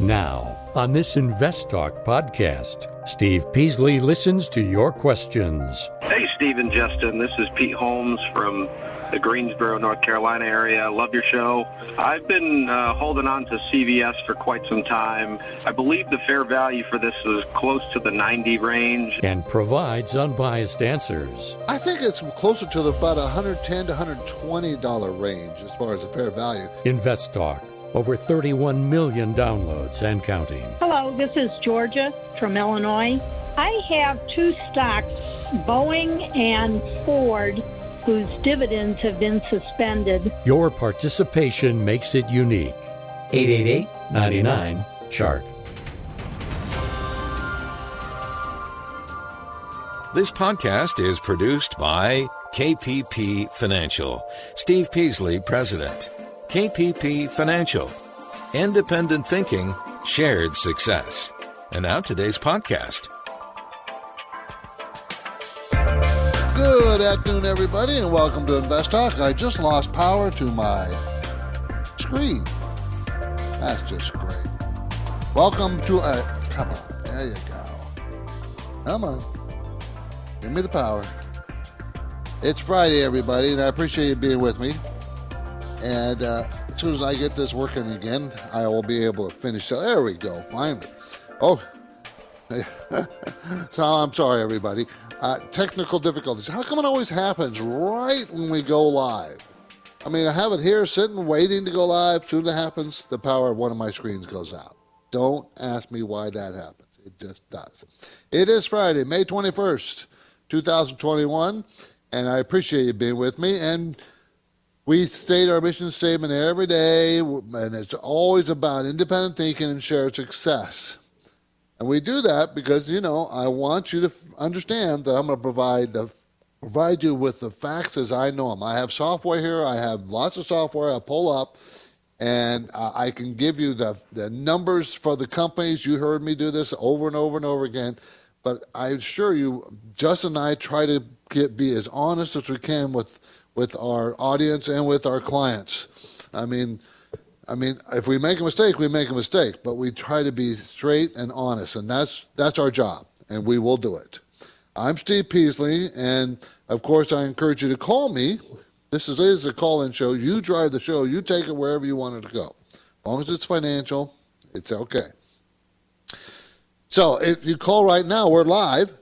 Now, on this Invest Talk podcast, Steve Peasley listens to your questions. Hey, Steve and Justin. This is Pete Holmes from the Greensboro, North Carolina area. I love your show. I've been uh, holding on to CVS for quite some time. I believe the fair value for this is close to the 90 range. And provides unbiased answers. I think it's closer to the, about 110 to 120 dollar range as far as the fair value. Invest Talk. Over 31 million downloads and counting. Hello, this is Georgia from Illinois. I have two stocks, Boeing and Ford whose dividends have been suspended. Your participation makes it unique. 888 99 Chart. This podcast is produced by KPP Financial. Steve Peasley, President. KPP Financial. Independent thinking, shared success. And now today's podcast. Good afternoon, everybody, and welcome to Invest Talk. I just lost power to my screen. That's just great. Welcome to a. Uh, come on, there you go. Come on, give me the power. It's Friday, everybody, and I appreciate you being with me. And uh, as soon as I get this working again, I will be able to finish. So There we go, finally. Oh, so I'm sorry, everybody. Uh, technical difficulties. How come it always happens right when we go live? I mean, I have it here sitting, waiting to go live. Soon it happens, the power of one of my screens goes out. Don't ask me why that happens. It just does. It is Friday, May 21st, 2021, and I appreciate you being with me. And we state our mission statement every day, and it's always about independent thinking and shared success. And we do that because, you know, I want you to understand that I'm going to provide the provide you with the facts as I know them. I have software here. I have lots of software I pull up, and I can give you the, the numbers for the companies. You heard me do this over and over and over again. But I assure you, Justin and I try to get, be as honest as we can with, with our audience and with our clients. I mean, I mean, if we make a mistake, we make a mistake, but we try to be straight and honest, and that's that's our job, and we will do it. I'm Steve Peasley, and of course, I encourage you to call me. This is, is a call-in show. You drive the show. You take it wherever you want it to go. As long as it's financial, it's okay. So if you call right now, we're live.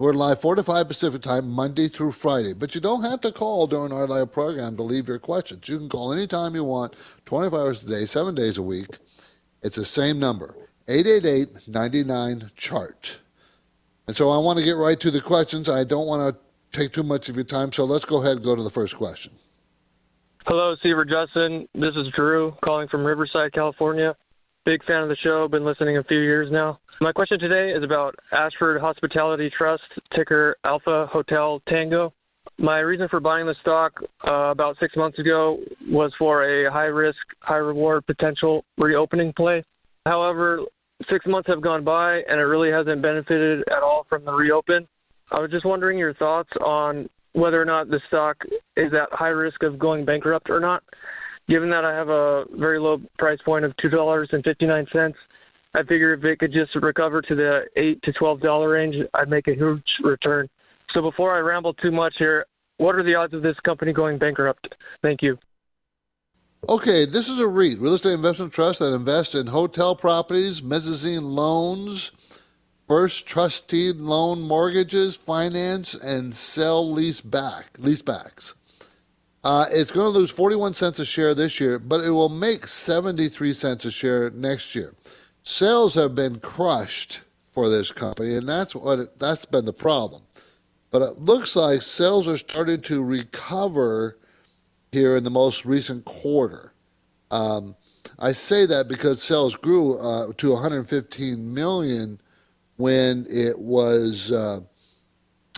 We're live 4 to 5 Pacific time, Monday through Friday. But you don't have to call during our live program to leave your questions. You can call anytime you want, 24 hours a day, seven days a week. It's the same number, 888 99 chart. And so I want to get right to the questions. I don't want to take too much of your time, so let's go ahead and go to the first question. Hello, Seaver Justin. This is Drew calling from Riverside, California. Big fan of the show. Been listening a few years now. My question today is about Ashford Hospitality Trust, ticker Alpha Hotel Tango. My reason for buying the stock uh, about six months ago was for a high risk, high reward potential reopening play. However, six months have gone by and it really hasn't benefited at all from the reopen. I was just wondering your thoughts on whether or not the stock is at high risk of going bankrupt or not. Given that I have a very low price point of $2.59 I figure if it could just recover to the eight to twelve dollar range, I'd make a huge return. So before I ramble too much here, what are the odds of this company going bankrupt? Thank you. Okay, this is a REIT, real estate investment trust that invests in hotel properties, mezzanine loans, first trustee loan mortgages, finance, and sell lease back lease backs. Uh, it's going to lose 41 cents a share this year, but it will make 73 cents a share next year sales have been crushed for this company, and that's what it, that's been the problem. But it looks like sales are starting to recover here in the most recent quarter. Um, I say that because sales grew uh, to 115 million when it was uh,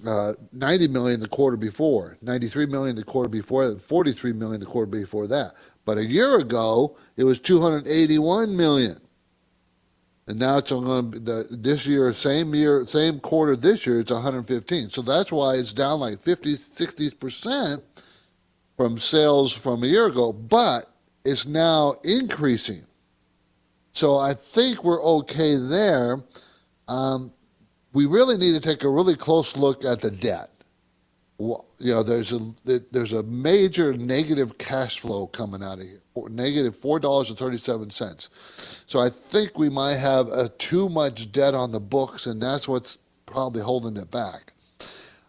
uh, 90 million the quarter before, 93 million the quarter before, and 43 million the quarter before that. But a year ago, it was 281 million and now it's going to be the, this year, same year, same quarter this year, it's 115. So that's why it's down like 50, 60 percent from sales from a year ago, but it's now increasing. So I think we're okay there. Um, we really need to take a really close look at the debt. You know, there's a there's a major negative cash flow coming out of here, negative four dollars and thirty seven cents. So I think we might have a, too much debt on the books, and that's what's probably holding it back.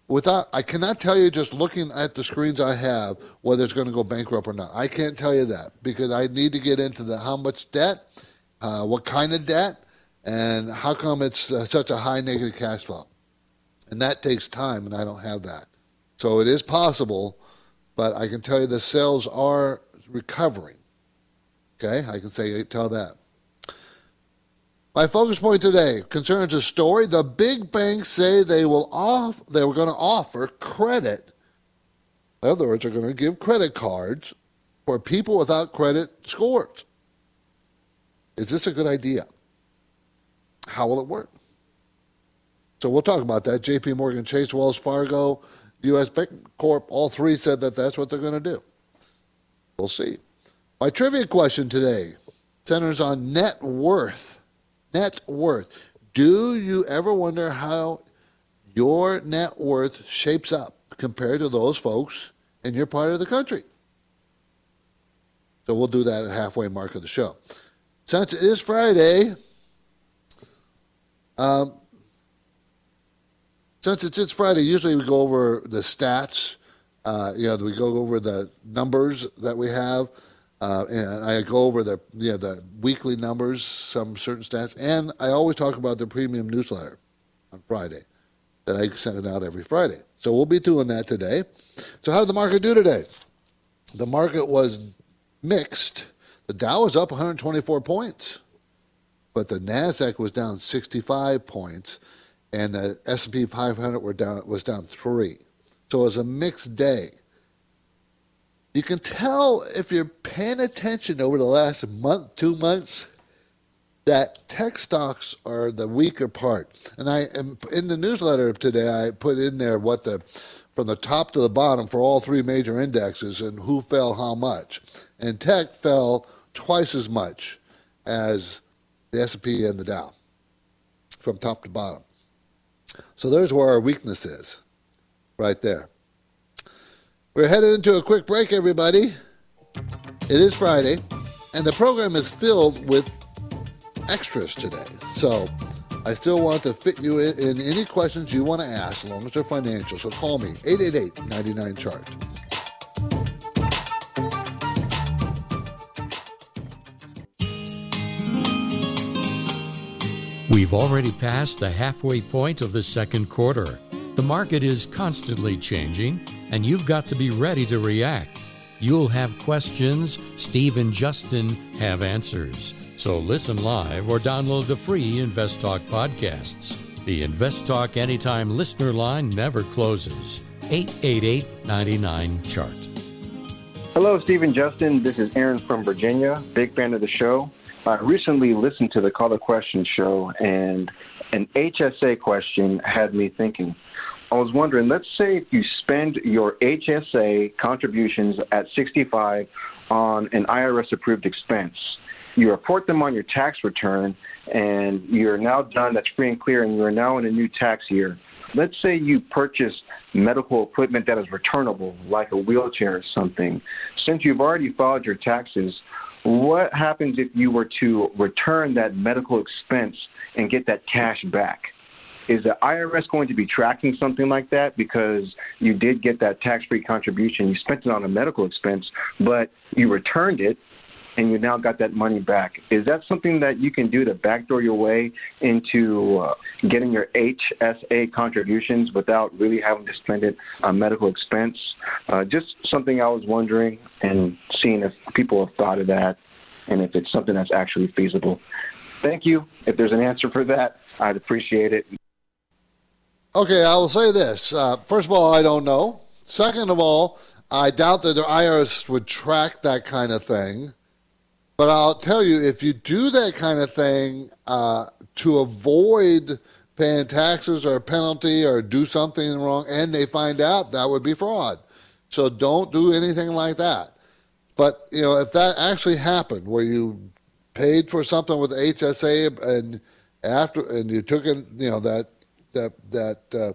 Without, I cannot tell you just looking at the screens I have whether it's going to go bankrupt or not. I can't tell you that because I need to get into the how much debt, uh, what kind of debt, and how come it's uh, such a high negative cash flow. And that takes time, and I don't have that. So it is possible, but I can tell you the sales are recovering. Okay, I can say tell that. My focus point today concerns a story. The big banks say they will off they were going to offer credit. In other words, they're going to give credit cards for people without credit scores. Is this a good idea? How will it work? So we'll talk about that. JP Morgan Chase, Wells Fargo, US Bank Corp, all three said that that's what they're going to do. We'll see. My trivia question today centers on net worth. Net worth. Do you ever wonder how your net worth shapes up compared to those folks in your part of the country? So we'll do that at halfway mark of the show. Since it is Friday, um, since it's, it's Friday, usually we go over the stats. Uh, you know, we go over the numbers that we have, uh, and I go over the you know, the weekly numbers, some certain stats, and I always talk about the premium newsletter on Friday that I send it out every Friday. So we'll be doing that today. So how did the market do today? The market was mixed. The Dow was up 124 points but the Nasdaq was down 65 points, and the S&P 500 were down was down three. So it was a mixed day. You can tell if you're paying attention over the last month, two months, that tech stocks are the weaker part. And I am in the newsletter today. I put in there what the from the top to the bottom for all three major indexes and who fell how much. And tech fell twice as much as the S&P and the Dow from top to bottom. So there's where our weakness is, right there. We're headed into a quick break, everybody. It is Friday, and the program is filled with extras today. So I still want to fit you in, in any questions you want to ask, as long as they're financial. So call me, 888 99 Chart. We've already passed the halfway point of the second quarter. The market is constantly changing, and you've got to be ready to react. You'll have questions, Steve and Justin have answers. So listen live or download the free Invest Talk podcasts. The Invest Talk Anytime listener line never closes. 888 99 Chart. Hello, Steve and Justin. This is Aaron from Virginia. Big fan of the show. I recently listened to the Call the Question show, and an HSA question had me thinking. I was wondering, let's say if you spend your HSA contributions at 65 on an IRS approved expense, you report them on your tax return, and you're now done, that's free and clear, and you're now in a new tax year. Let's say you purchase medical equipment that is returnable, like a wheelchair or something. Since you've already filed your taxes, what happens if you were to return that medical expense and get that cash back? Is the IRS going to be tracking something like that because you did get that tax free contribution? You spent it on a medical expense, but you returned it and you now got that money back. Is that something that you can do to backdoor your way into uh, getting your HSA contributions without really having to spend it on medical expense? Uh, just something I was wondering and seeing if people have thought of that and if it's something that's actually feasible. Thank you. If there's an answer for that, I'd appreciate it. Okay, I will say this. Uh, first of all, I don't know. Second of all, I doubt that the IRS would track that kind of thing. But I'll tell you, if you do that kind of thing uh, to avoid paying taxes or a penalty or do something wrong and they find out, that would be fraud. So don't do anything like that. But, you know, if that actually happened where you paid for something with HSA and after and you took in you know that that that uh,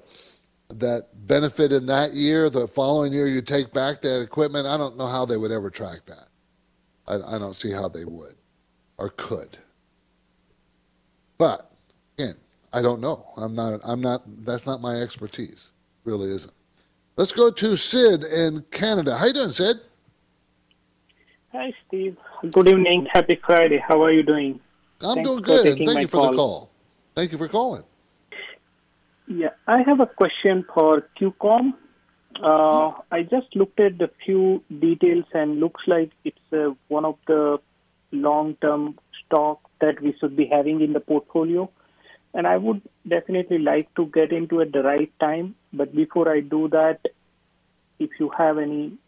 that benefit in that year, the following year you take back that equipment. I don't know how they would ever track that. I, I don't see how they would or could. But again, I don't know. I'm not. I'm not. That's not my expertise. Really isn't. Let's go to Sid in Canada. How you doing, Sid? Hi, Steve. Good evening. Happy Friday. How are you doing? I'm Thanks doing good. Thank you for call. the call. Thank you for calling. Yeah, I have a question for QCOM. Uh, I just looked at the few details and looks like it's uh, one of the long-term stock that we should be having in the portfolio. And I would definitely like to get into at the right time. But before I do that, if you have any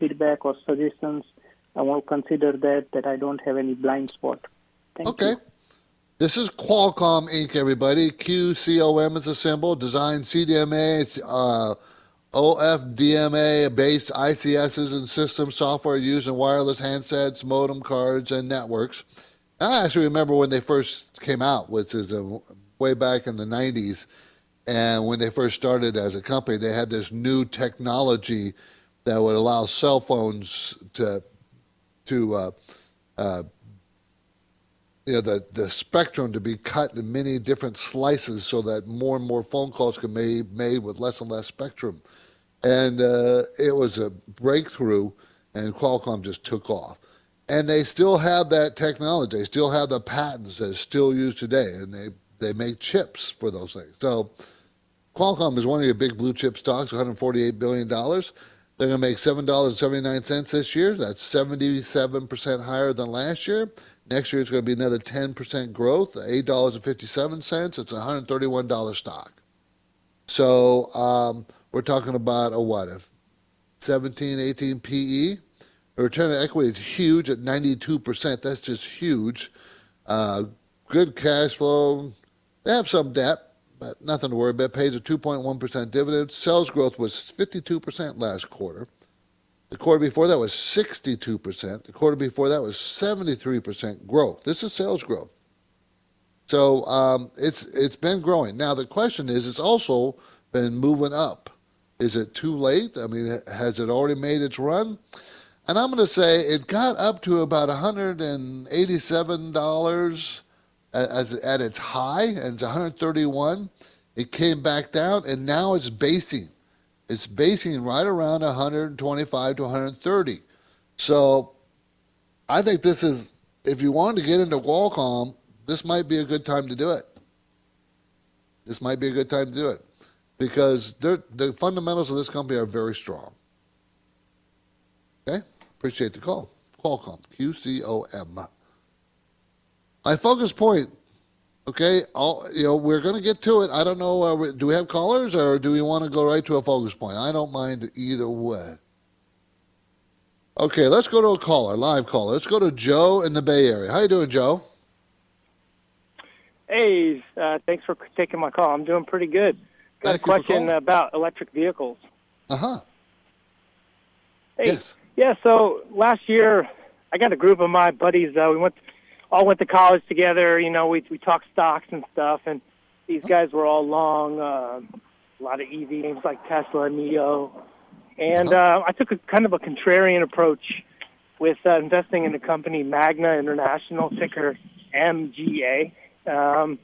feedback or suggestions, I want to consider that that I don't have any blind spot. Thank okay. you. This is Qualcomm Inc., everybody. QCOM is a symbol. Design CDMA, uh, OFDMA based ICSs and system software used in wireless handsets, modem cards, and networks. I actually remember when they first came out, which is uh way back in the 90s. And when they first started as a company, they had this new technology that would allow cell phones to to uh, uh, you know the the spectrum to be cut in many different slices so that more and more phone calls can be made with less and less spectrum. And uh, it was a breakthrough and qualcomm just took off. And they still have that technology. They still have the patents that's still used today and they they make chips for those things. So qualcomm is one of your big blue chip stocks 148 billion dollars they're going to make $7.79 this year. That's 77% higher than last year. Next year, it's going to be another 10% growth, $8.57. It's a $131 stock. So um, we're talking about a what, a 17, 18 PE? The return on equity is huge at 92%. That's just huge. Uh, good cash flow. They have some debt, but nothing to worry about. Pays a 2.1% dividend. Sales growth was 52% last quarter. The quarter before that was 62%. The quarter before that was 73% growth. This is sales growth. So um, it's it's been growing. Now the question is, it's also been moving up. Is it too late? I mean, has it already made its run? And I'm going to say it got up to about $187 as at its high, and it's 131. It came back down, and now it's basing. It's basing right around 125 to 130. So I think this is, if you want to get into Qualcomm, this might be a good time to do it. This might be a good time to do it because the fundamentals of this company are very strong. Okay? Appreciate the call. Qualcomm, Q C O M. My focus point, okay, I'll, you know, we're going to get to it. I don't know, uh, we- do we have callers or do we want to go right to a focus point? I don't mind either way. Okay, let's go to a caller, live caller. Let's go to Joe in the Bay Area. How you doing, Joe? Hey, uh, thanks for taking my call. I'm doing pretty good. Got Thank a question about electric vehicles. Uh huh. Hey, Yes. yeah. So last year, I got a group of my buddies. Uh, we went, all went to college together. You know, we we talked stocks and stuff, and these guys were all long. Uh, a lot of EV names like Tesla, NIO, and uh, I took a kind of a contrarian approach with uh, investing in the company Magna International, ticker MGA. Um,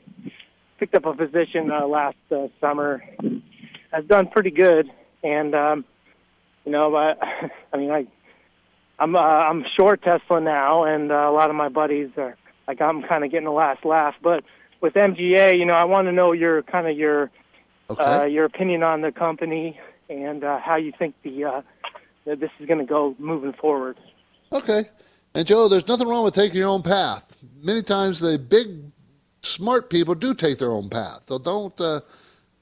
picked up a position uh, last uh, summer. Has done pretty good, and um, you know, I, I mean, I, I'm uh, I'm short Tesla now, and uh, a lot of my buddies are like I'm kind of getting the last laugh. But with MGA, you know, I want to know your kind of your Okay. uh, your opinion on the company and uh, how you think the uh, that this is going to go moving forward. Okay. And Joe, there's nothing wrong with taking your own path. Many times the big, smart people do take their own path. So don't uh,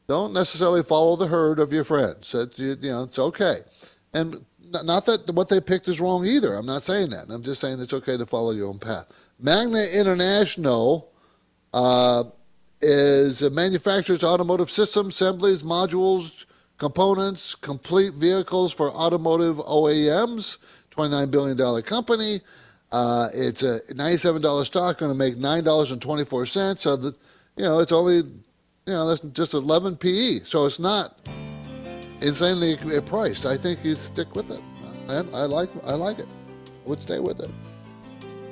don't necessarily follow the herd of your friends. It's, you, you know, it's okay. And not that what they picked is wrong either. I'm not saying that. I'm just saying it's okay to follow your own path. Magna International uh, is it manufactures automotive systems, assemblies, modules, components, complete vehicles for automotive OEMs. $29 billion company. Uh, it's a $97 stock, going to make $9.24. So, the, you know, it's only, you know, that's just 11 PE. So it's not insanely priced. I think you stick with it. And I like, I like it. I would stay with it.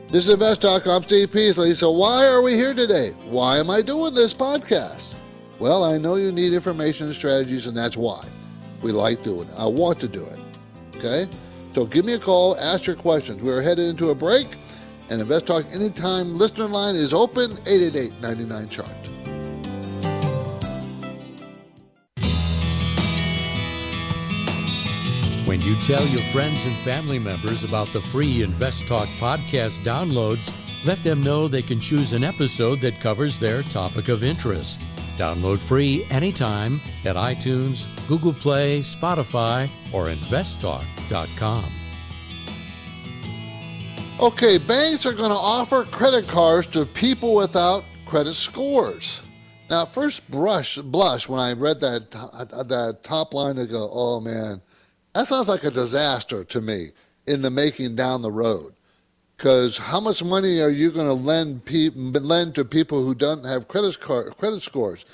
This is InvestTalk. I'm Steve Peasley. So why are we here today? Why am I doing this podcast? Well, I know you need information and strategies, and that's why we like doing it. I want to do it. Okay? So give me a call, ask your questions. We're headed into a break, and Invest Talk Anytime listener line is open 888 99 chart. When you tell your friends and family members about the free Invest Talk podcast downloads, let them know they can choose an episode that covers their topic of interest. Download free anytime at iTunes, Google Play, Spotify, or investtalk.com. Okay, banks are going to offer credit cards to people without credit scores. Now, first brush blush when I read that uh, that top line, I go, "Oh man, that sounds like a disaster to me in the making down the road." Because how much money are you going to lend pe- lend to people who don't have credit card credit scores?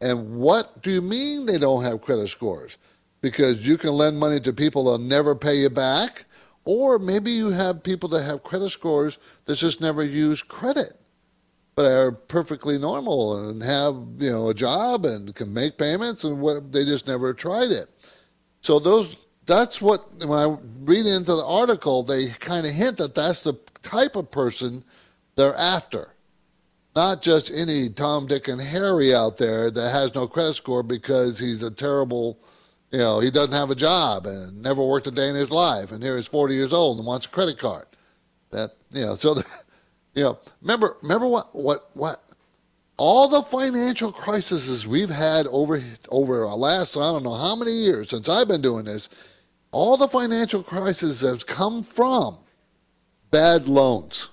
And what do you mean they don't have credit scores? Because you can lend money to people that'll never pay you back, or maybe you have people that have credit scores that just never use credit, but are perfectly normal and have you know a job and can make payments and what they just never tried it. So those that's what when I read into the article, they kind of hint that that's the type of person they're after. Not just any Tom, Dick, and Harry out there that has no credit score because he's a terrible, you know, he doesn't have a job and never worked a day in his life, and here he's 40 years old and wants a credit card. That you know, so the, you know, remember, remember what, what, what, all the financial crises we've had over over our last I don't know how many years since I've been doing this all the financial crises have come from bad loans.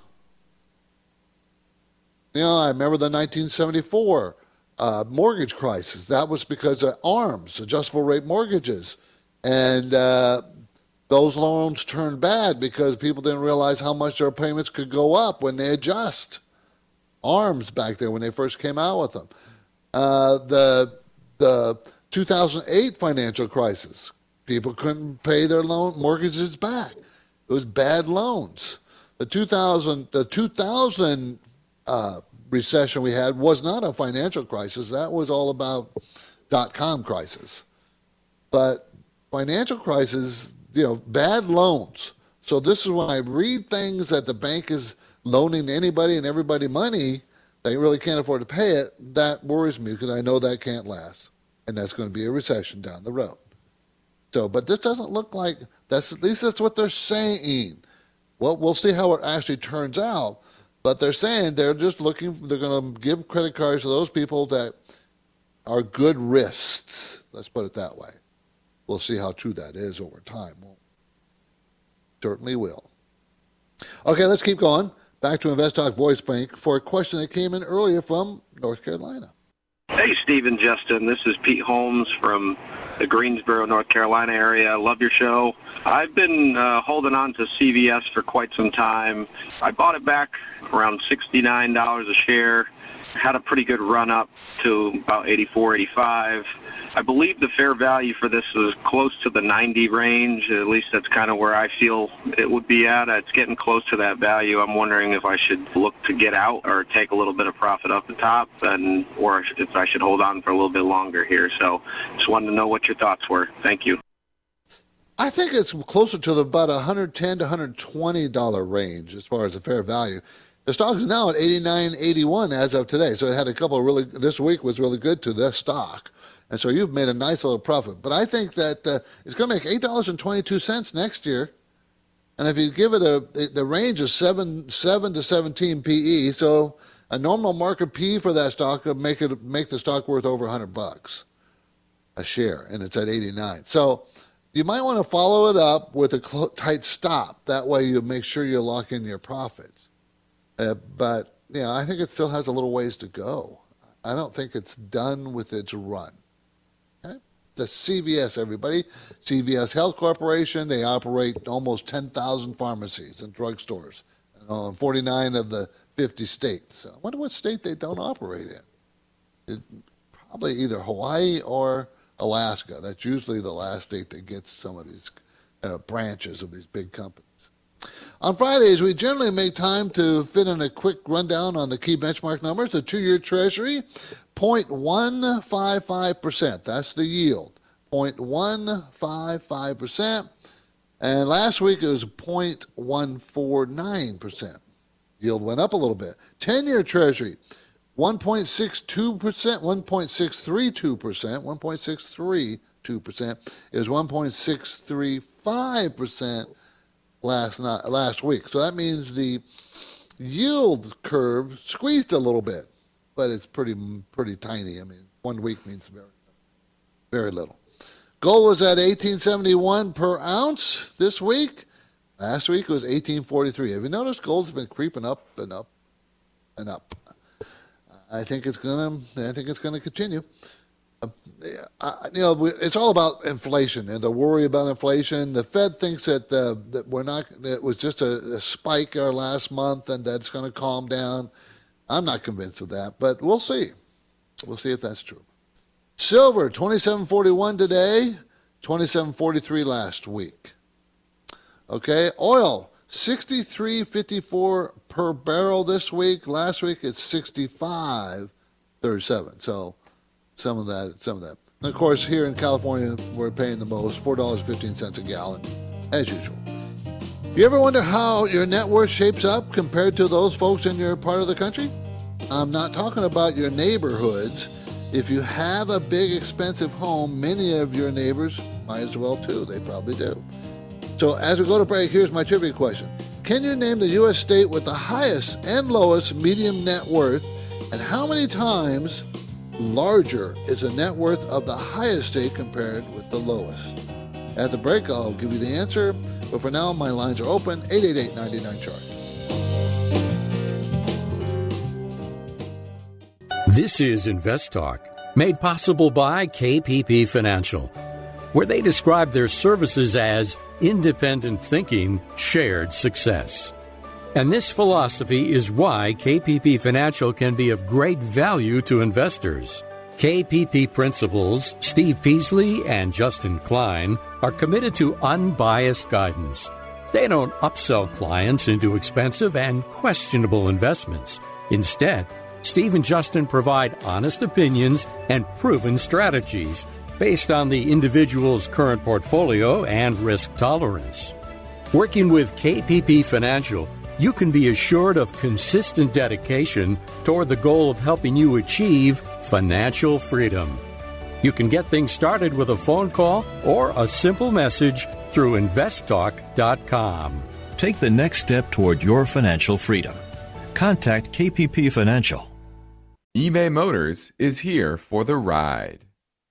You know, I remember the 1974 uh, mortgage crisis. That was because of ARMs, adjustable rate mortgages. And uh, those loans turned bad because people didn't realize how much their payments could go up when they adjust. ARMs back there when they first came out with them. Uh, the, the 2008 financial crisis People couldn't pay their loan mortgages back. It was bad loans. The 2000 the 2000 uh, recession we had was not a financial crisis. That was all about dot com crisis. But financial crisis, you know, bad loans. So this is when I read things that the bank is loaning anybody and everybody money, they really can't afford to pay it. That worries me because I know that can't last, and that's going to be a recession down the road. So, but this doesn't look like that's at least that's what they're saying. Well, we'll see how it actually turns out. But they're saying they're just looking. They're going to give credit cards to those people that are good risks. Let's put it that way. We'll see how true that is over time. We'll, certainly will. Okay, let's keep going. Back to Invest Talk Voice Bank for a question that came in earlier from North Carolina. Hey, Stephen Justin. This is Pete Holmes from the Greensboro, North Carolina area. Love your show. I've been uh, holding on to CVS for quite some time. I bought it back around $69 a share. Had a pretty good run up to about 84, 85. I believe the fair value for this is close to the 90 range. At least that's kind of where I feel it would be at. It's getting close to that value. I'm wondering if I should look to get out or take a little bit of profit off the top, and or if I should hold on for a little bit longer here. So, just wanted to know what your thoughts were. Thank you. I think it's closer to the about 110 to 120 dollar range as far as the fair value. The stock is now at 89.81 as of today, so it had a couple really. This week was really good to this stock. And so you've made a nice little profit. But I think that uh, it's going to make $8.22 next year. And if you give it a, the range is 7, 7 to 17 PE. So a normal market P for that stock would make, it, make the stock worth over 100 bucks a share. And it's at 89. So you might want to follow it up with a tight stop. That way you make sure you lock in your profits. Uh, but, you know, I think it still has a little ways to go. I don't think it's done with its run the CVS, everybody. CVS Health Corporation, they operate almost 10,000 pharmacies and drugstores. in 49 of the 50 states. I wonder what state they don't operate in. It, probably either Hawaii or Alaska. That's usually the last state that gets some of these uh, branches of these big companies. On Fridays, we generally make time to fit in a quick rundown on the key benchmark numbers. The two year Treasury, 0.155%. That's the yield. 0.155%. And last week it was 0.149%. Yield went up a little bit. 10 year Treasury, 1.62%, 1.632%, 1.632% is 1.635% last night, last week. So that means the yield curve squeezed a little bit, but it's pretty pretty tiny. I mean, one week means very very little. Gold was at 1871 per ounce this week. Last week was 1843. Have you noticed gold's been creeping up and up and up? I think it's gonna. I think it's gonna continue. Uh, you know, it's all about inflation and the worry about inflation. The Fed thinks that uh, that we're not. That it was just a, a spike our last month and that's going to calm down. I'm not convinced of that, but we'll see. We'll see if that's true. Silver, 27.41 today, 27.43 last week. Okay, oil, 63.54 per barrel this week. Last week it's 65.37. So some of that, some of that. And of course, here in California, we're paying the most, four dollars fifteen cents a gallon, as usual. You ever wonder how your net worth shapes up compared to those folks in your part of the country? I'm not talking about your neighborhoods. If you have a big, expensive home, many of your neighbors might as well too. They probably do. So, as we go to break, here's my trivia question Can you name the U.S. state with the highest and lowest medium net worth, and how many times larger is the net worth of the highest state compared with the lowest? At the break, I'll give you the answer. But for now, my lines are open 888 99 chart. This is Invest Talk, made possible by KPP Financial, where they describe their services as independent thinking, shared success. And this philosophy is why KPP Financial can be of great value to investors. KPP principals Steve Peasley and Justin Klein are committed to unbiased guidance. They don't upsell clients into expensive and questionable investments. Instead, Steve and Justin provide honest opinions and proven strategies based on the individual's current portfolio and risk tolerance. Working with KPP Financial, you can be assured of consistent dedication toward the goal of helping you achieve financial freedom. You can get things started with a phone call or a simple message through investtalk.com. Take the next step toward your financial freedom. Contact KPP Financial. eBay Motors is here for the ride.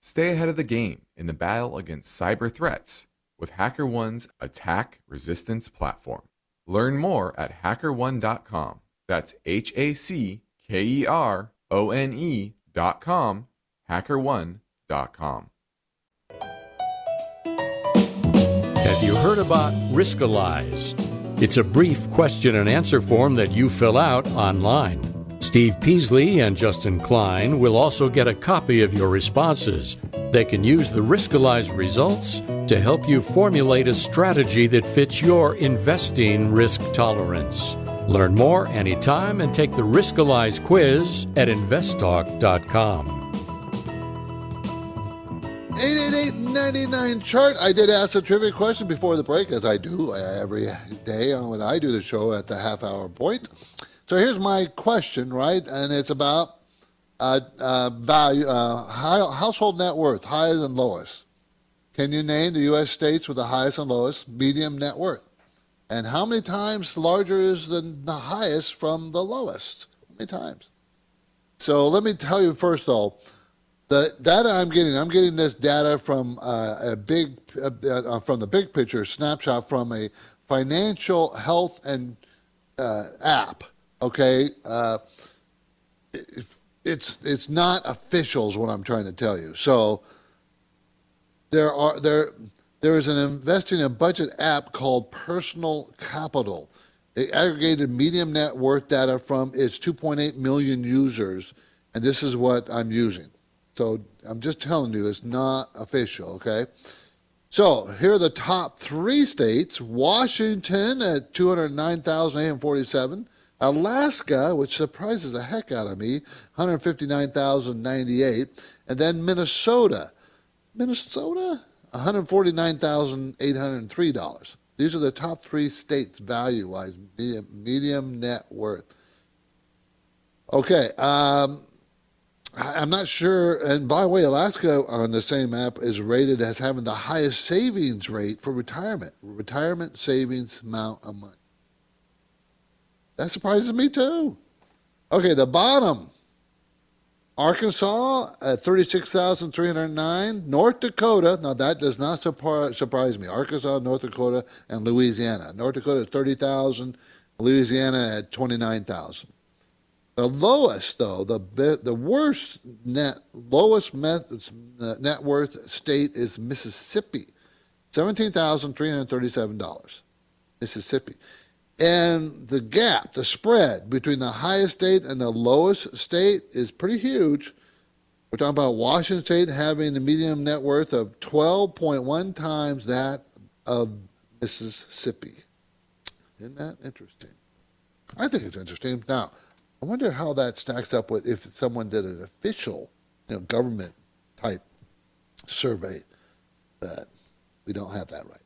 stay ahead of the game in the battle against cyber threats with HackerOne's attack resistance platform. Learn more at hackerone.com. That's H A C K E R O N E.com, hackerone.com. Have you heard about Riskalyze? It's a brief question and answer form that you fill out online. Steve Peasley and Justin Klein will also get a copy of your responses. They can use the Riskalyze results to help you formulate a strategy that fits your investing risk tolerance. Learn more anytime and take the Riskalyze quiz at investtalk.com. 888-99 chart. I did ask a trivia question before the break, as I do every day when I do the show at the half hour point. So here's my question, right? And it's about uh, uh, value, uh, high, household net worth, highest and lowest. Can you name the U.S. states with the highest and lowest medium net worth? And how many times larger is the, the highest from the lowest? How many times? So let me tell you first, though, the data I'm getting, I'm getting this data from uh, a big, uh, uh, from the big picture snapshot from a financial health and app. Okay, uh, it, it's it's not officials what I'm trying to tell you. So there are there there is an investing in budget app called Personal Capital. It aggregated medium net worth data from its 2.8 million users, and this is what I'm using. So I'm just telling you, it's not official, okay? So here are the top three states Washington at 209,847, Alaska, which surprises the heck out of me, 159,098, and then Minnesota. Minnesota? $149,803. These are the top three states value wise, medium, medium net worth. Okay, um, I'm not sure. And by the way, Alaska on the same app is rated as having the highest savings rate for retirement, retirement savings amount of money. That surprises me too. Okay, the bottom Arkansas at 36,309. North Dakota, now that does not surprise me. Arkansas, North Dakota, and Louisiana. North Dakota at 30,000, Louisiana at 29,000. The lowest, though, the the worst net, lowest net worth state is Mississippi, seventeen thousand three hundred thirty-seven dollars. Mississippi, and the gap, the spread between the highest state and the lowest state is pretty huge. We're talking about Washington State having the median net worth of 12.1 times that of Mississippi. Isn't that interesting? I think it's interesting. Now, I wonder how that stacks up with if someone did an official, you know, government type survey. But we don't have that right.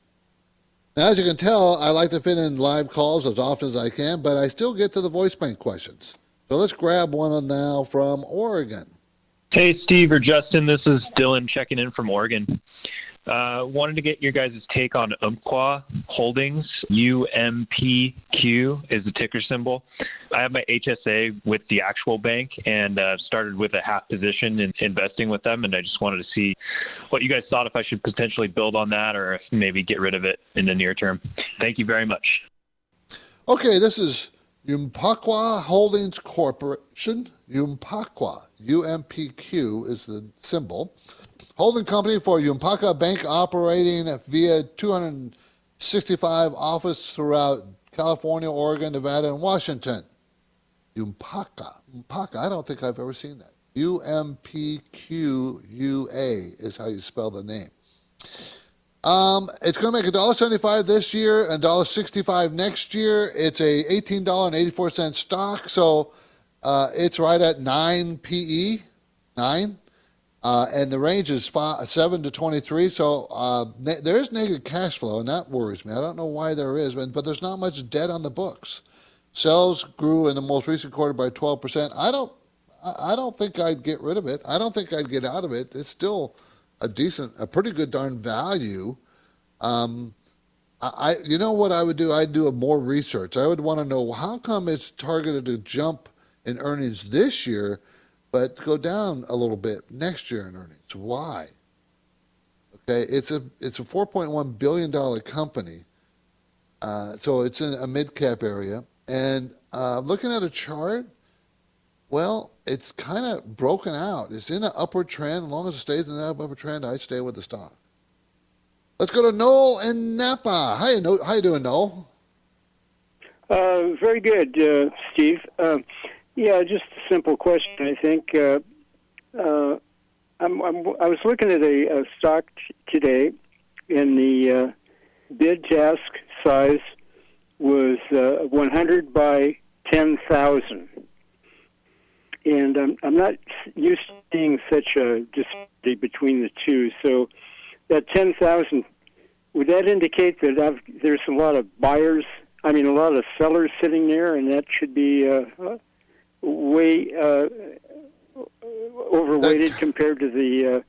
Now, as you can tell, I like to fit in live calls as often as I can, but I still get to the voice bank questions. So let's grab one now from Oregon. Hey, Steve or Justin, this is Dylan checking in from Oregon. Uh, wanted to get your guys' take on Umpqua Holdings. UMPQ is the ticker symbol. I have my HSA with the actual bank and uh, started with a half position in investing with them. And I just wanted to see what you guys thought if I should potentially build on that or if maybe get rid of it in the near term. Thank you very much. Okay, this is Umpqua Holdings Corporation. Umpqua, UMPQ is the symbol holding company for Umpqua Bank operating via 265 offices throughout California, Oregon, Nevada, and Washington. Umpqua. Umpqua. I don't think I've ever seen that. U M P Q U A is how you spell the name. Um, it's going to make $1.75 this year and $1.65 next year. It's a $18.84 stock, so uh, it's right at 9 PE, 9. Uh, and the range is five, 7 to 23, so uh, ne- there is negative cash flow, and that worries me. I don't know why there is, but, but there's not much debt on the books. Sales grew in the most recent quarter by 12%. I don't, I don't think I'd get rid of it. I don't think I'd get out of it. It's still a decent, a pretty good darn value. Um, I, you know what I would do? I'd do a more research. I would want to know how come it's targeted to jump in earnings this year, but go down a little bit next year in earnings. Why? Okay, it's a it's a 4.1 billion dollar company, uh, so it's in a mid cap area. And uh, looking at a chart, well, it's kind of broken out. It's in an upward trend. As long as it stays in that upward trend, I stay with the stock. Let's go to Noel and Napa. How you, no- how you doing, Noel? Uh, very good, uh, Steve. Uh, yeah, just a simple question. I think uh, uh, I'm, I'm, i was looking at a, a stock t- today, and the uh, bid ask size was uh, 100 by 10,000. And I'm, I'm not used to seeing such a disparity between the two. So that 10,000, would that indicate that I've, there's a lot of buyers, I mean, a lot of sellers sitting there, and that should be uh, way uh, overweighted compared to the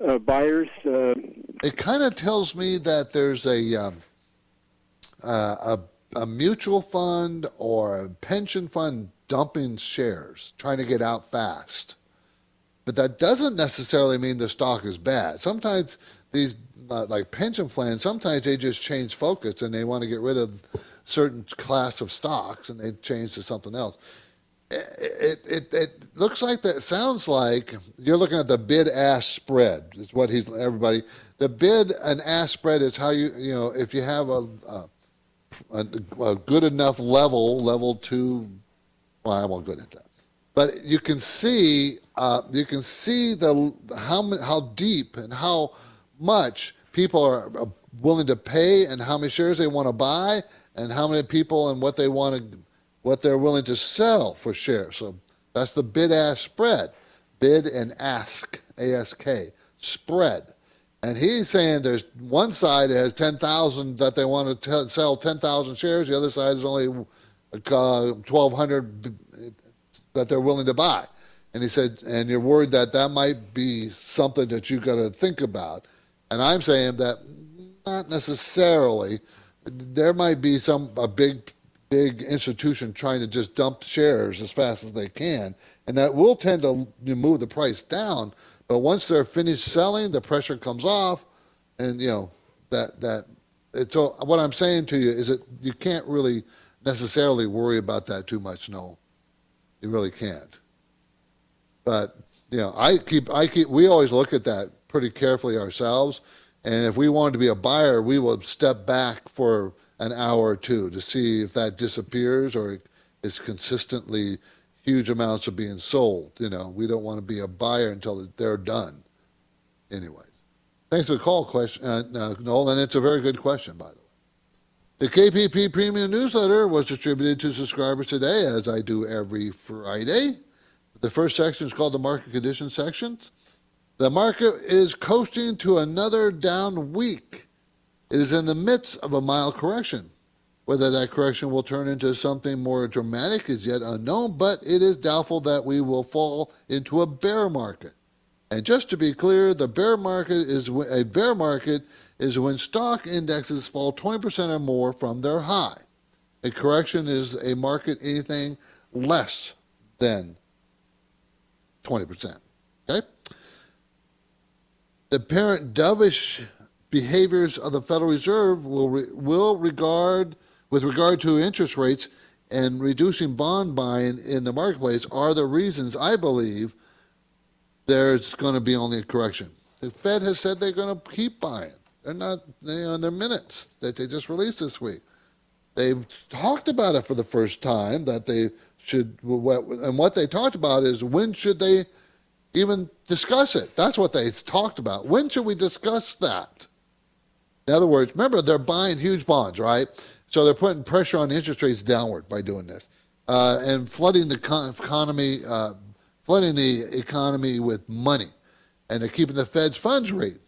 uh, uh, buyers? Uh, it kind of tells me that there's a, um, uh, a, a mutual fund or a pension fund dumping shares, trying to get out fast. But that doesn't necessarily mean the stock is bad. Sometimes these, uh, like pension plans, sometimes they just change focus and they want to get rid of certain class of stocks and they change to something else. It, it, it looks like that sounds like you're looking at the bid ask spread is what he's everybody the bid and ask spread is how you you know if you have a, a, a good enough level level two well I won't good at that. But you can see uh, you can see the how how deep and how much people are willing to pay and how many shares they want to buy and how many people and what they want to what they're willing to sell for shares. So that's the bid ask spread. Bid and ask, ASK, spread. And he's saying there's one side has 10,000 that they want to t- sell 10,000 shares, the other side is only uh, 1,200 that they're willing to buy. And he said, and you're worried that that might be something that you've got to think about. And I'm saying that not necessarily. There might be some a big big institution trying to just dump shares as fast as they can, and that will tend to move the price down. But once they're finished selling, the pressure comes off, and you know that that. It's so what I'm saying to you is that you can't really necessarily worry about that too much. No, you really can't. But you know, I keep I keep we always look at that pretty carefully ourselves, and if we wanted to be a buyer, we will step back for an hour or two to see if that disappears or is consistently huge amounts are being sold. You know, we don't want to be a buyer until they're done. Anyways, thanks for the call, question, uh, uh, Noel, and it's a very good question, by the way. The KPP Premium Newsletter was distributed to subscribers today, as I do every Friday. The first section is called the Market Conditions section. The market is coasting to another down week. It is in the midst of a mild correction. Whether that correction will turn into something more dramatic is yet unknown, but it is doubtful that we will fall into a bear market. And just to be clear, the bear market is a bear market is when stock indexes fall 20% or more from their high. A correction is a market anything less than 20%. Okay? The apparent dovish behaviors of the Federal Reserve will, re, will regard, with regard to interest rates and reducing bond buying in the marketplace, are the reasons I believe there's going to be only a correction. The Fed has said they're going to keep buying. They're not they, on their minutes that they just released this week. They've talked about it for the first time that they should and what they talked about is when should they even discuss it? That's what they talked about. When should we discuss that? In other words, remember they're buying huge bonds, right? So they're putting pressure on interest rates downward by doing this, uh, and flooding the economy, uh, flooding the economy with money, and they're keeping the Fed's funds rate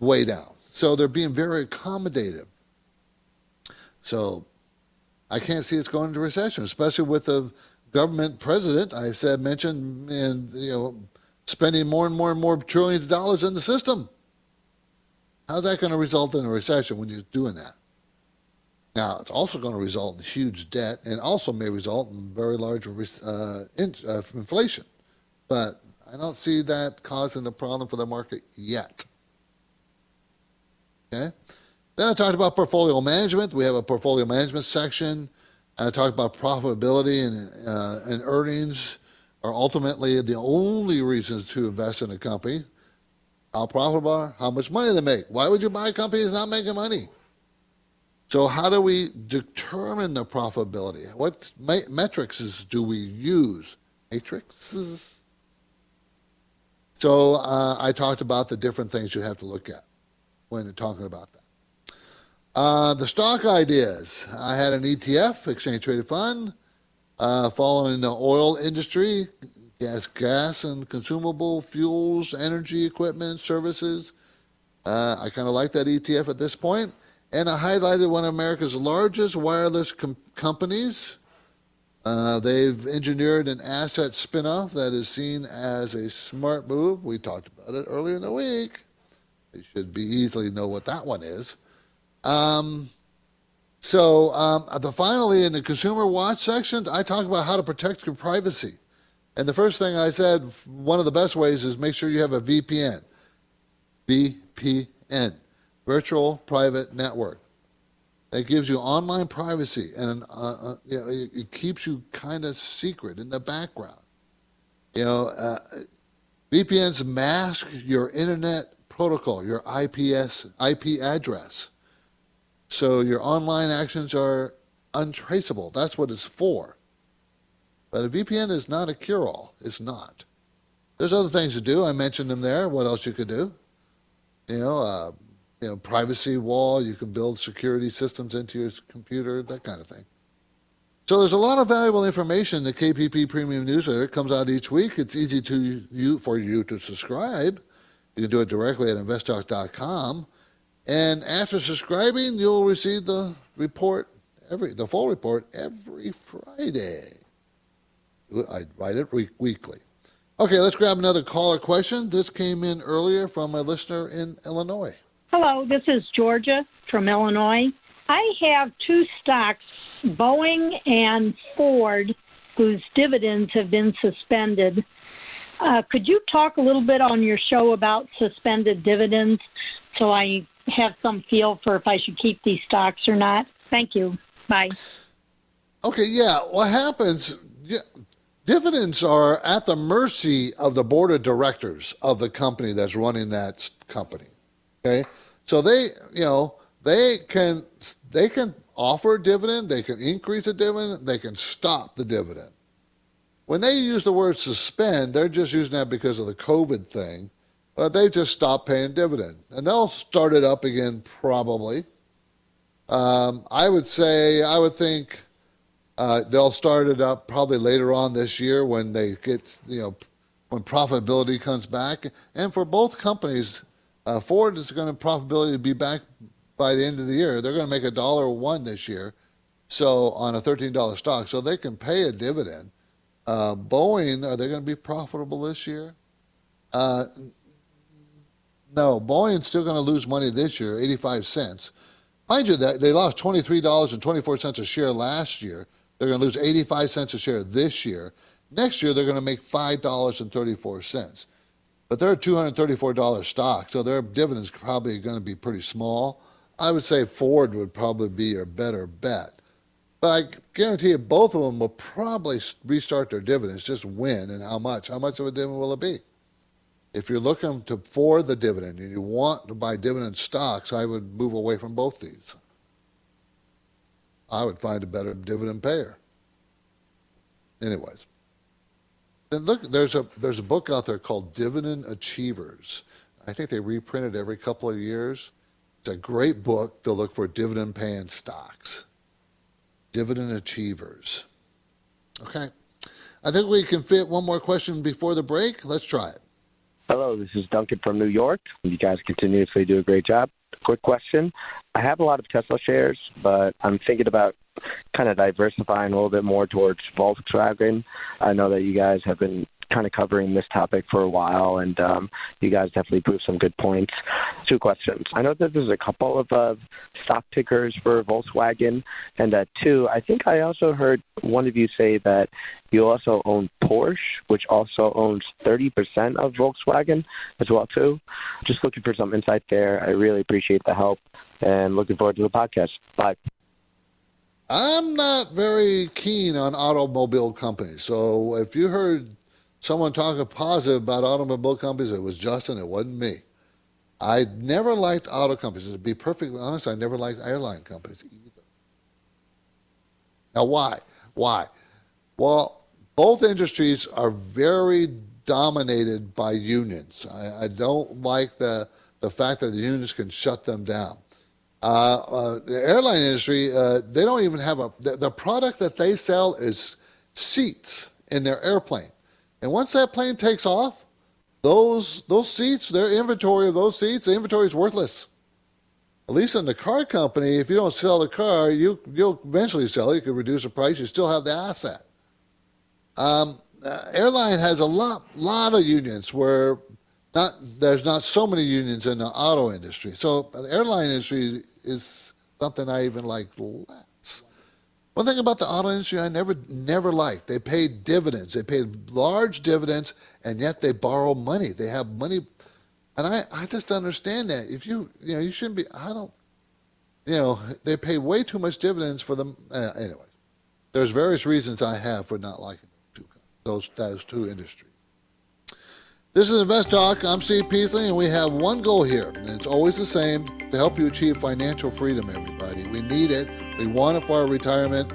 way down. So they're being very accommodative. So I can't see it's going into recession, especially with the government president I said mentioned and you know spending more and more and more trillions of dollars in the system. How's that going to result in a recession when you're doing that? Now, it's also going to result in huge debt and also may result in very large uh, in, uh, inflation. But I don't see that causing a problem for the market yet. Okay? Then I talked about portfolio management. We have a portfolio management section. I talked about profitability and, uh, and earnings are ultimately the only reasons to invest in a company. How profitable are, how much money they make. Why would you buy a company that's not making money? So how do we determine the profitability? What ma- metrics do we use? Matrices? So uh, I talked about the different things you have to look at when talking about that. Uh, the stock ideas. I had an ETF, exchange traded fund, uh, following the oil industry, gas, gas and consumable fuels, energy equipment, services. Uh, I kind of like that ETF at this point. And I highlighted one of America's largest wireless com- companies. Uh, they've engineered an asset spinoff that is seen as a smart move. We talked about it earlier in the week. You should be easily know what that one is. Um, so um, the finally in the consumer watch sections, I talk about how to protect your privacy. And the first thing I said, one of the best ways is make sure you have a VPN. VPN, virtual private network. That gives you online privacy and uh, uh, you know, it, it, keeps you kind of secret in the background. You know, uh, VPNs mask your internet protocol, your IPS IP address. So your online actions are untraceable. That's what it's for. But a VPN is not a cure all. It's not. There's other things to do. I mentioned them there. What else you could do? You know, uh, you know, privacy wall. You can build security systems into your computer, that kind of thing. So there's a lot of valuable information. The KPP Premium Newsletter it comes out each week. It's easy to you for you to subscribe. You can do it directly at investtalk.com. And after subscribing, you'll receive the report every the full report every Friday. I write it week, weekly. Okay, let's grab another caller question. This came in earlier from a listener in Illinois. Hello, this is Georgia from Illinois. I have two stocks, Boeing and Ford, whose dividends have been suspended. Uh, could you talk a little bit on your show about suspended dividends so I have some feel for if I should keep these stocks or not? Thank you. Bye. Okay, yeah. What happens? Dividends are at the mercy of the board of directors of the company that's running that company. Okay, so they, you know, they can they can offer a dividend, they can increase a dividend, they can stop the dividend. When they use the word suspend, they're just using that because of the COVID thing, but they just stopped paying dividend. And they'll start it up again probably. Um, I would say, I would think uh, they'll start it up probably later on this year when they get, you know, when profitability comes back. And for both companies, uh, Ford is going to profitability be back by the end of the year. They're going to make a dollar one this year, so on a $13 stock, so they can pay a dividend. Uh, Boeing, are they going to be profitable this year? Uh, no, Boeing's still going to lose money this year, 85 cents. Mind you, that they lost $23.24 a share last year. They're going to lose 85 cents a share this year. Next year, they're going to make $5.34. But they're a $234 stock, so their dividends probably going to be pretty small. I would say Ford would probably be your better bet. But I guarantee you, both of them will probably restart their dividends. Just when and how much? How much of a dividend will it be? If you're looking to for the dividend and you want to buy dividend stocks, I would move away from both these. I would find a better dividend payer. anyways. Then look, there's a there's a book out there called Dividend Achievers. I think they reprint it every couple of years. It's a great book to look for dividend paying stocks. Dividend Achievers. Okay. I think we can fit one more question before the break. Let's try it. Hello, this is Duncan from New York. You guys continuously do a great job. Quick question. I have a lot of Tesla shares, but I'm thinking about kind of diversifying a little bit more towards Volkswagen. I know that you guys have been kind of covering this topic for a while, and um, you guys definitely proved some good points. Two questions. I know that there's a couple of uh, stock tickers for Volkswagen, and uh, two, I think I also heard one of you say that you also own Porsche, which also owns 30% of Volkswagen as well too. Just looking for some insight there. I really appreciate the help, and looking forward to the podcast. Bye. I'm not very keen on automobile companies. So if you heard someone talking positive about automobile companies, it was Justin, it wasn't me. I never liked auto companies. To be perfectly honest, I never liked airline companies either. Now, why? Why? Well, both industries are very dominated by unions. I, I don't like the, the fact that the unions can shut them down. Uh, uh, the airline industry, uh, they don't even have a, the, the, product that they sell is seats in their airplane. And once that plane takes off, those, those seats, their inventory of those seats, the inventory is worthless. At least in the car company, if you don't sell the car, you, you'll eventually sell it. You can reduce the price. You still have the asset. Um, uh, airline has a lot, lot of unions where not there's not so many unions in the auto industry. So the airline industry is something I even like less. One thing about the auto industry I never never liked. They paid dividends. They paid large dividends and yet they borrow money. They have money and I, I just understand that. If you you know, you shouldn't be I don't you know, they pay way too much dividends for them uh, anyway. There's various reasons I have for not liking those those two industries. This is Invest Talk. I'm Steve Peasley, and we have one goal here, and it's always the same to help you achieve financial freedom, everybody. We need it. We want it for our retirement.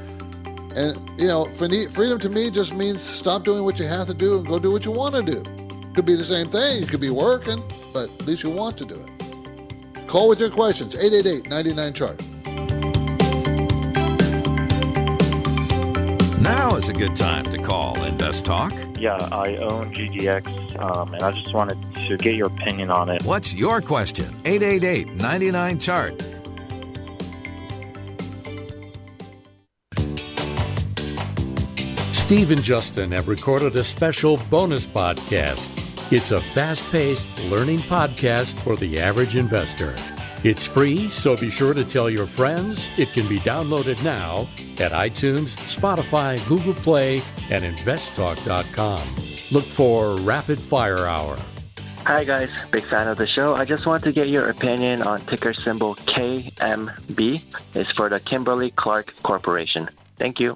And, you know, freedom to me just means stop doing what you have to do and go do what you want to do. Could be the same thing. You could be working, but at least you want to do it. Call with your questions, 888 99 chart. Now is a good time to call Invest Talk. Yeah, I own GDX, um, and I just wanted to get your opinion on it. What's your question? 888 99 Chart. Steve and Justin have recorded a special bonus podcast. It's a fast paced learning podcast for the average investor. It's free, so be sure to tell your friends. It can be downloaded now at iTunes, Spotify, Google Play, and investtalk.com. Look for Rapid Fire Hour. Hi, guys. Big fan of the show. I just want to get your opinion on ticker symbol KMB. It's for the Kimberly Clark Corporation. Thank you.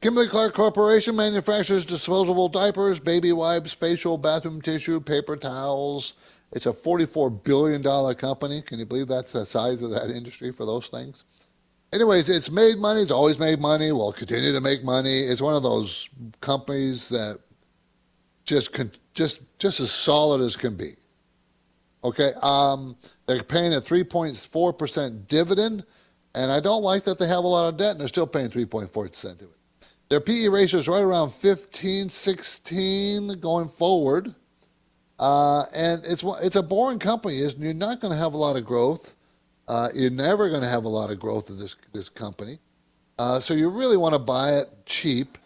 Kimberly Clark Corporation manufactures disposable diapers, baby wipes, facial, bathroom tissue, paper towels it's a $44 billion company. Can you believe that's the size of that industry for those things? Anyways, it's made money. It's always made money. Will continue to make money. It's one of those companies that just can, just just as solid as can be. Okay, um, they're paying a 3.4 percent dividend, and I don't like that they have a lot of debt and they're still paying 3.4 percent dividend. Their PE ratio is right around 15, 16 going forward. Uh, and it's it's a boring company. Is You're not going to have a lot of growth. Uh, you're never going to have a lot of growth in this this company. Uh, so you really want to buy it cheap.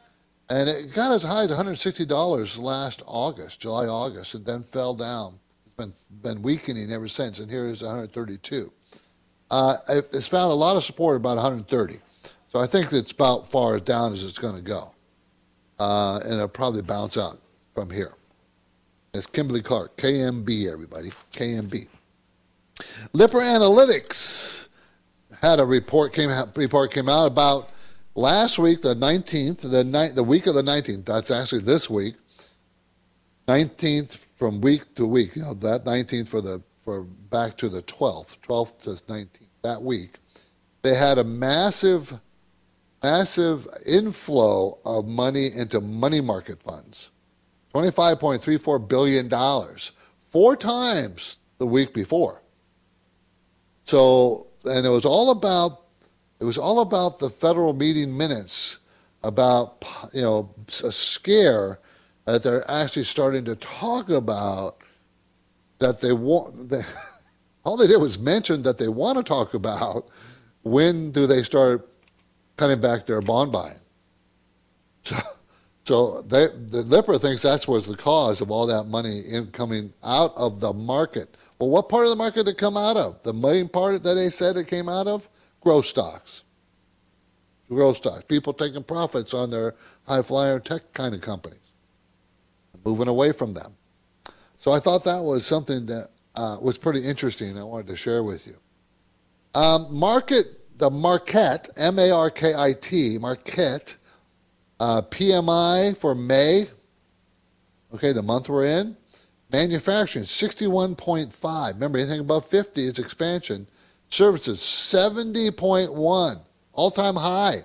And it got as high as $160 last August, July, August, and then fell down. It's been been weakening ever since, and here is 132. Uh, it's found a lot of support about 130. So I think it's about far as down as it's going to go, uh, and it'll probably bounce out from here. That's Kimberly Clark, KMB, everybody, KMB. Lipper Analytics had a report came out, report came out about last week, the 19th, the ni- the week of the 19th. That's actually this week. 19th from week to week. You know that 19th for the for back to the 12th, 12th to 19th that week. They had a massive massive inflow of money into money market funds. $25.34 billion, four times the week before. So, and it was all about it was all about the federal meeting minutes about you know a scare that they're actually starting to talk about that they want. They, all they did was mention that they want to talk about when do they start cutting back their bond buying. So, so they, the Lipper thinks that was the cause of all that money in, coming out of the market. Well, what part of the market did it come out of? The main part that they said it came out of? Growth stocks. Growth stocks. People taking profits on their high flyer tech kind of companies, moving away from them. So I thought that was something that uh, was pretty interesting. I wanted to share with you. Um, market, the Marquette, M A R K I T, Markit, uh, PMI for May, okay, the month we're in. Manufacturing, 61.5. Remember, anything above 50 is expansion. Services, 70.1. All time high.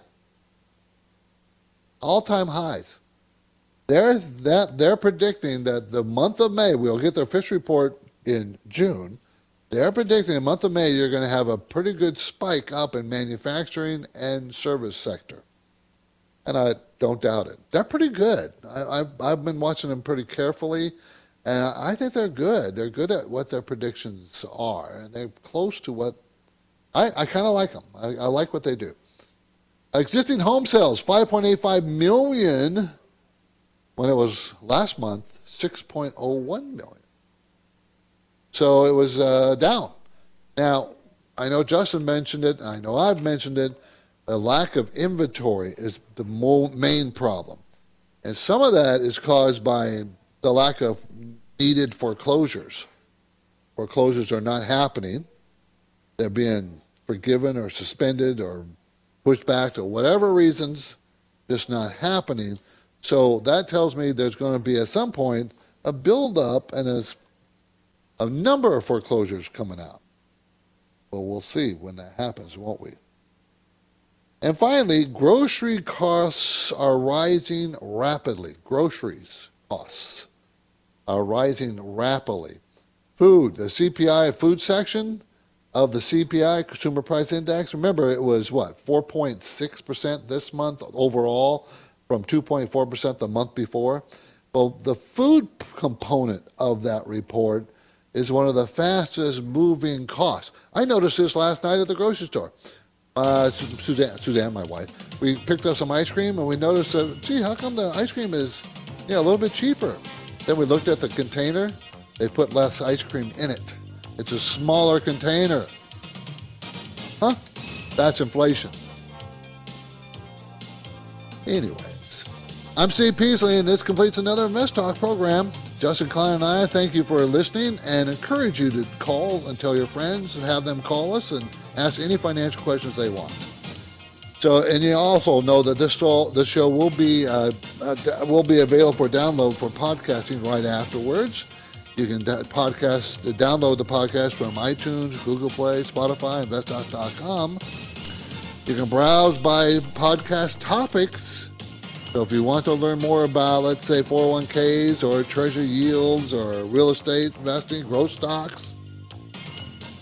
All time highs. They're, that, they're predicting that the month of May, we'll get their fish report in June. They're predicting the month of May, you're going to have a pretty good spike up in manufacturing and service sector. And I don't doubt it. They're pretty good. I, have I've been watching them pretty carefully, and I think they're good. They're good at what their predictions are, and they're close to what I, I kind of like them. I, I like what they do. Existing home sales, 5.85 million when it was last month 6.01 million. So it was uh, down. Now, I know Justin mentioned it, I know I've mentioned it. A lack of inventory is the mo- main problem. And some of that is caused by the lack of needed foreclosures. Foreclosures are not happening, they're being forgiven or suspended or pushed back to whatever reasons, just not happening. So that tells me there's going to be at some point a buildup and a, a number of foreclosures coming out. Well, we'll see when that happens, won't we? And finally, grocery costs are rising rapidly. Groceries costs are rising rapidly. Food, the CPI food section of the CPI, Consumer Price Index, remember it was what, 4.6% this month overall from 2.4% the month before. Well, the food component of that report is one of the fastest moving costs. I noticed this last night at the grocery store. Uh, Suzanne, Suzanne, my wife, we picked up some ice cream and we noticed that, gee, how come the ice cream is yeah, a little bit cheaper? Then we looked at the container, they put less ice cream in it. It's a smaller container. Huh? That's inflation. Anyways, I'm Steve Peasley, and this completes another Invest Talk program. Justin Klein and I thank you for listening and encourage you to call and tell your friends and have them call us and ask any financial questions they want. So, and you also know that this show, this show will be uh, uh, will be available for download for podcasting right afterwards. You can podcast, download the podcast from iTunes, Google Play, Spotify, investtalk.com. You can browse by podcast topics. So if you want to learn more about, let's say, 401ks or treasury yields or real estate investing, growth stocks,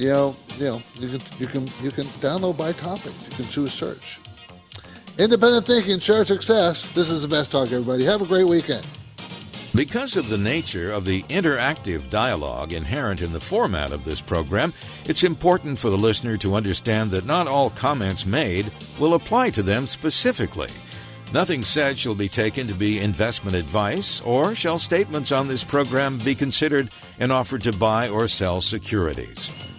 you know, you know, you can you can you can download by topic. You can choose search. Independent thinking, share success. This is Invest Talk, everybody. Have a great weekend. Because of the nature of the interactive dialogue inherent in the format of this program, it's important for the listener to understand that not all comments made will apply to them specifically. Nothing said shall be taken to be investment advice, or shall statements on this program be considered an offer to buy or sell securities.